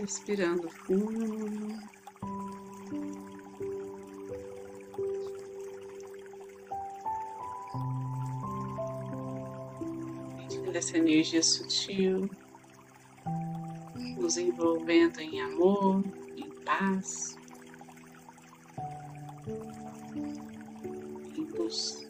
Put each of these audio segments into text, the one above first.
Respirando fundo. Essa energia sutil, nos envolvendo em amor, em paz, em.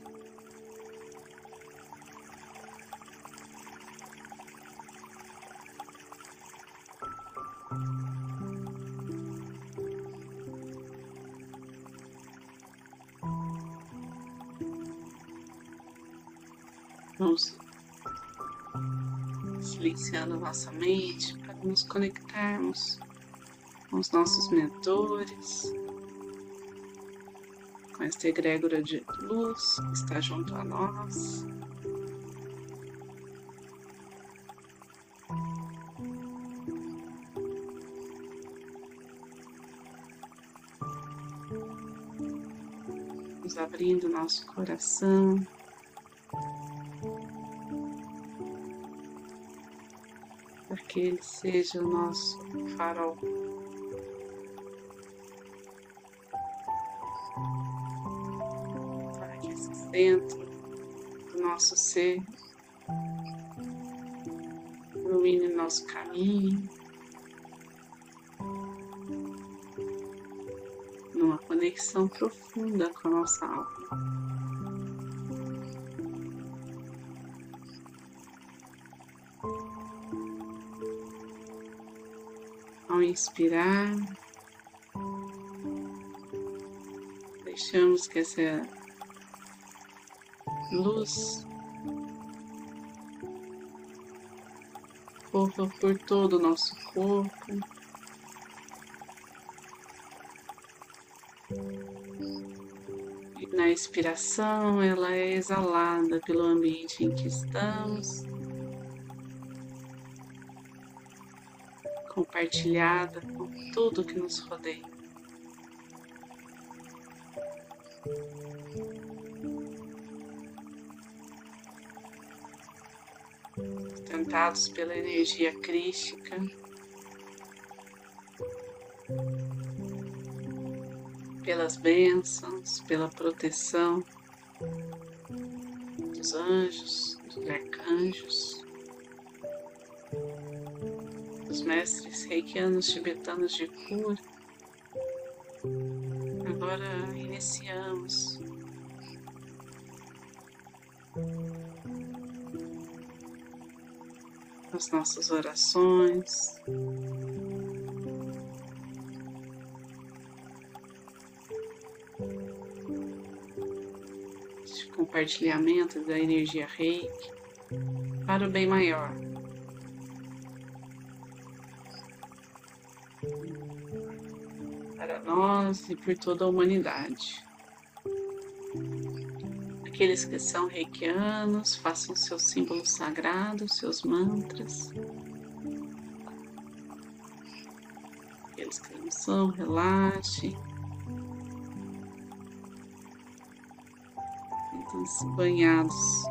Silenciando nossa mente para nos conectarmos com os nossos mentores, com esta egrégora de luz que está junto a nós. Nos abrindo nosso coração. Que Ele seja o nosso farol. Para que esse centro do nosso ser ilumine nosso caminho. Numa conexão profunda com a nossa alma. Ao inspirar, deixamos que essa luz corra por todo o nosso corpo. E na expiração, ela é exalada pelo ambiente em que estamos. Compartilhada com tudo que nos rodeia. Tentados pela energia crística, pelas bênçãos, pela proteção dos anjos, dos arcanjos dos mestres reikianos tibetanos de cura. Agora iniciamos as nossas orações. Compartilhamento da energia reiki para o bem maior. Para nós e por toda a humanidade. Aqueles que são reikianos, façam seus símbolos sagrados, seus mantras. Aqueles que não são, relaxe. Sintam-se banhados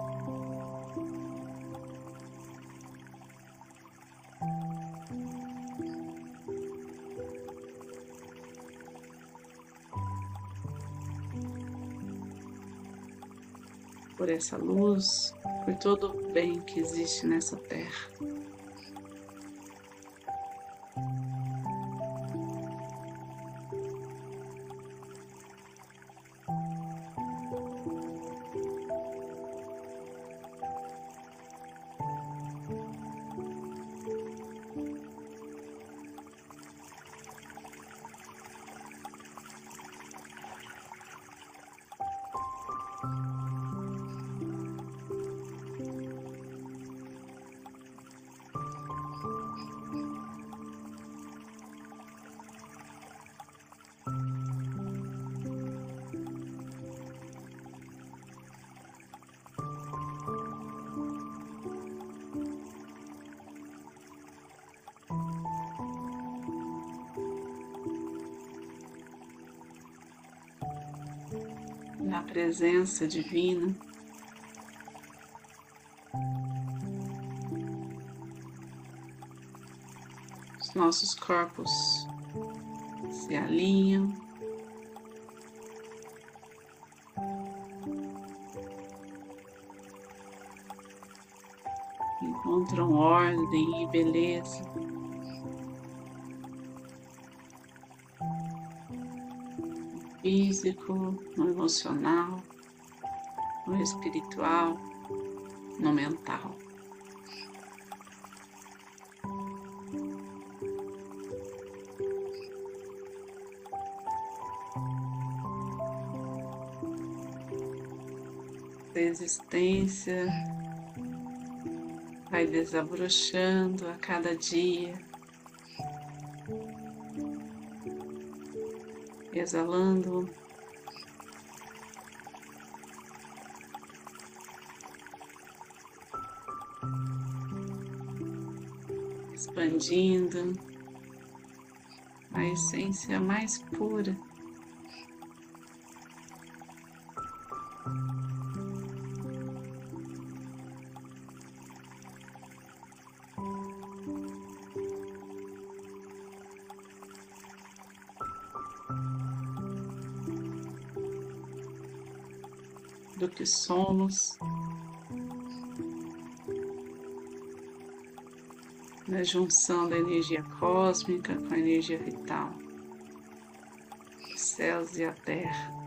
por essa luz, por todo o bem que existe nessa terra. Na presença divina. Os nossos corpos se alinham. Encontram ordem e beleza. Físico, no emocional, no espiritual, no mental. existência vai desabrochando a cada dia, exalando. Expandindo a essência mais pura que somos, na junção da energia cósmica com a energia vital, os céus e a terra.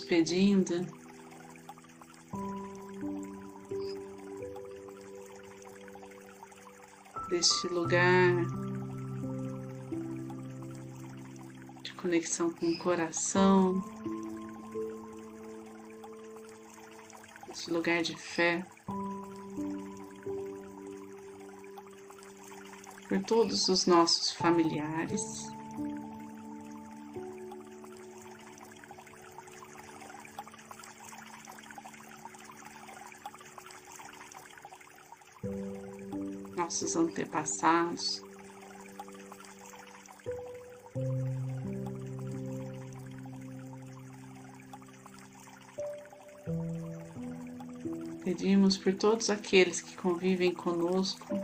Pedindo deste lugar de conexão com o coração, deste lugar de fé. Por todos os nossos familiares, nossos antepassados. Pedimos por todos aqueles que convivem conosco.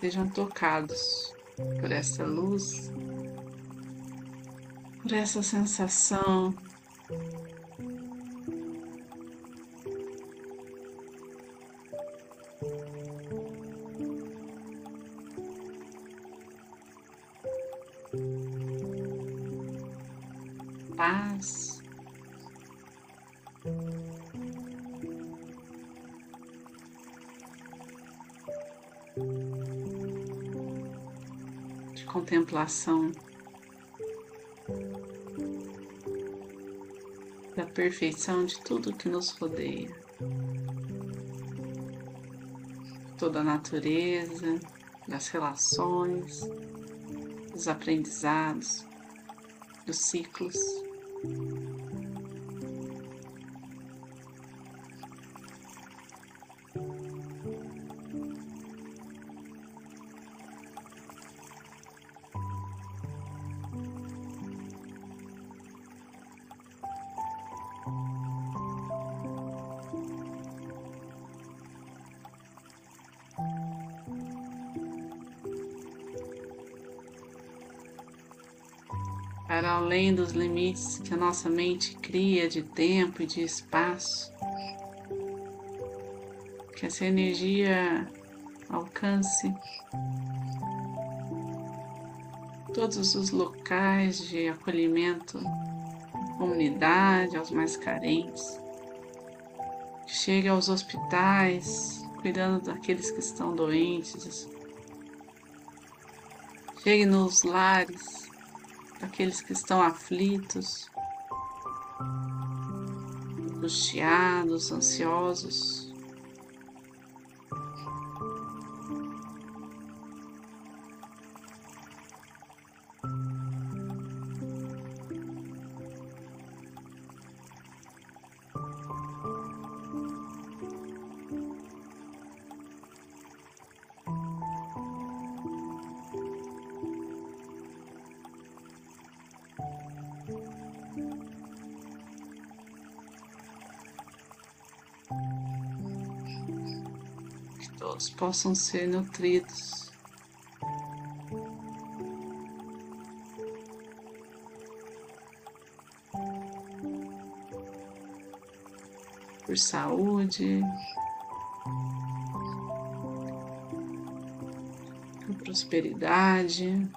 Sejam tocados por essa luz por essa sensação paz. De contemplação. Perfeição de tudo que nos rodeia, toda a natureza, das relações, dos aprendizados, dos ciclos. Para além dos limites que a nossa mente cria de tempo e de espaço. Que essa energia alcance todos os locais de acolhimento, comunidade, aos mais carentes. Que chegue aos hospitais, cuidando daqueles que estão doentes. Chegue nos lares, aqueles que estão aflitos, angustiados, ansiosos. Todos possam ser nutridos. Por saúde, por prosperidade.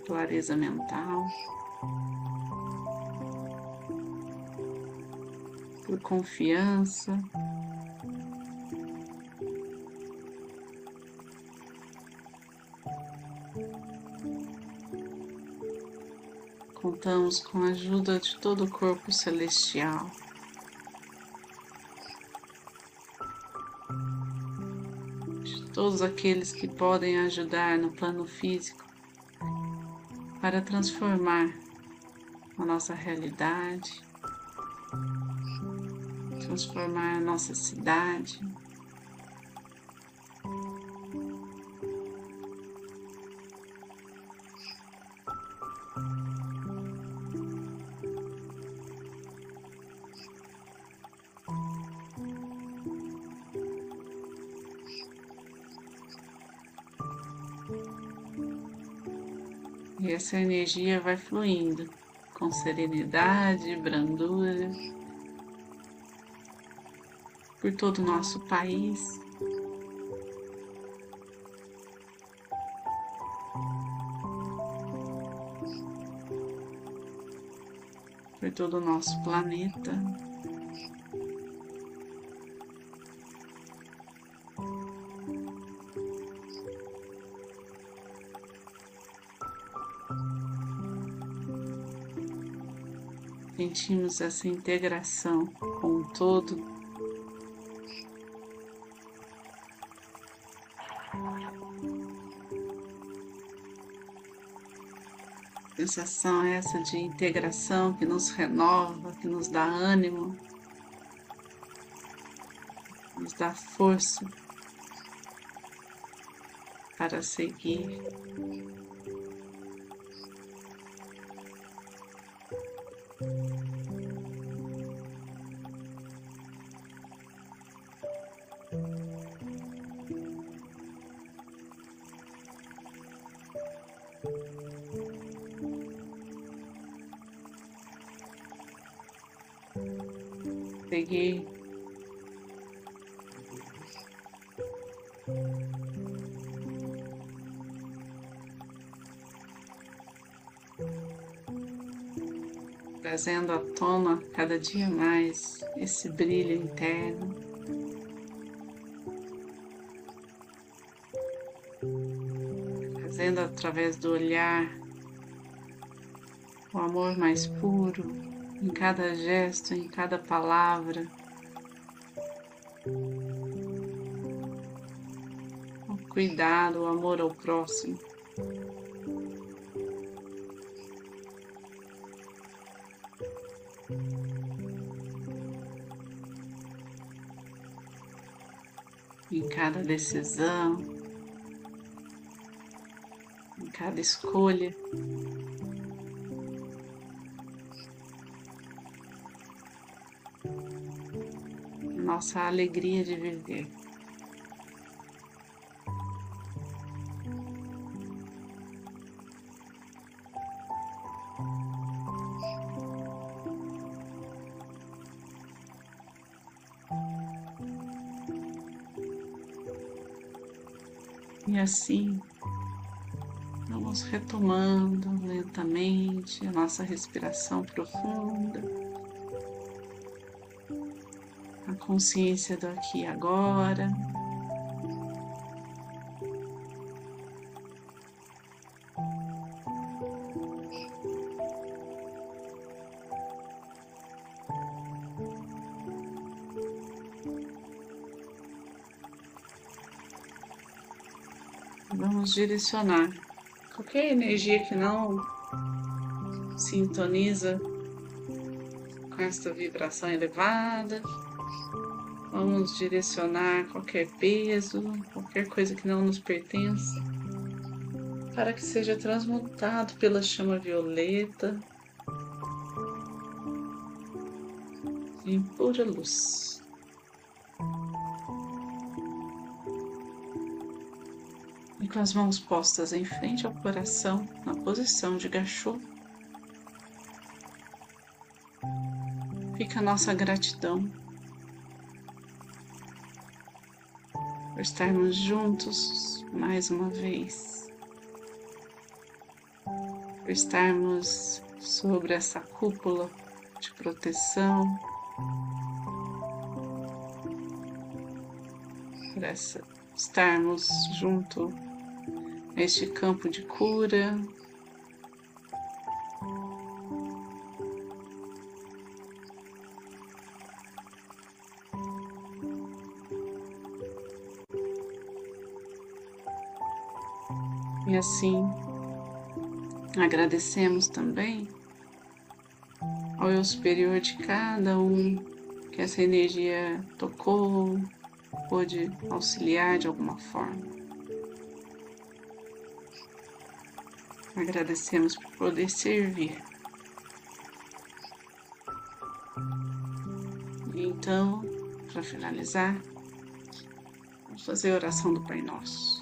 Clareza mental, por confiança. Contamos com a ajuda de todo o corpo celestial. De todos aqueles que podem ajudar no plano físico para transformar a nossa realidade, transformar a nossa cidade. Essa energia vai fluindo com serenidade, brandura por todo o nosso país. Por todo o nosso planeta. Sentimos essa integração com o todo. Sensação essa de integração que nos renova, que nos dá ânimo, nos dá força para seguir. Peguei. Trazendo à tona cada dia mais esse brilho interno. Trazendo através do olhar o amor mais puro, em cada gesto, em cada palavra. O cuidado, o amor ao próximo. Em cada decisão, em cada escolha. Nossa alegria de viver. E assim, vamos retomando lentamente a nossa respiração profunda consciência do aqui e agora. Vamos direcionar qualquer energia que não sintoniza com esta vibração elevada Vamos direcionar qualquer peso, qualquer coisa que não nos pertença, para que seja transmutado pela chama violeta em pura luz. E com as mãos postas em frente ao coração, na posição de gachô, fica a nossa gratidão por estarmos juntos mais uma vez, por estarmos sobre essa cúpula de proteção, por essa, estarmos junto neste campo de cura, E assim agradecemos também ao eu superior de cada um que essa energia tocou, pôde auxiliar de alguma forma. Agradecemos por poder servir. E então, para finalizar, vamos fazer a oração do Pai Nosso.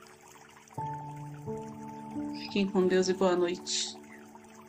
Fiquem com Deus e boa noite.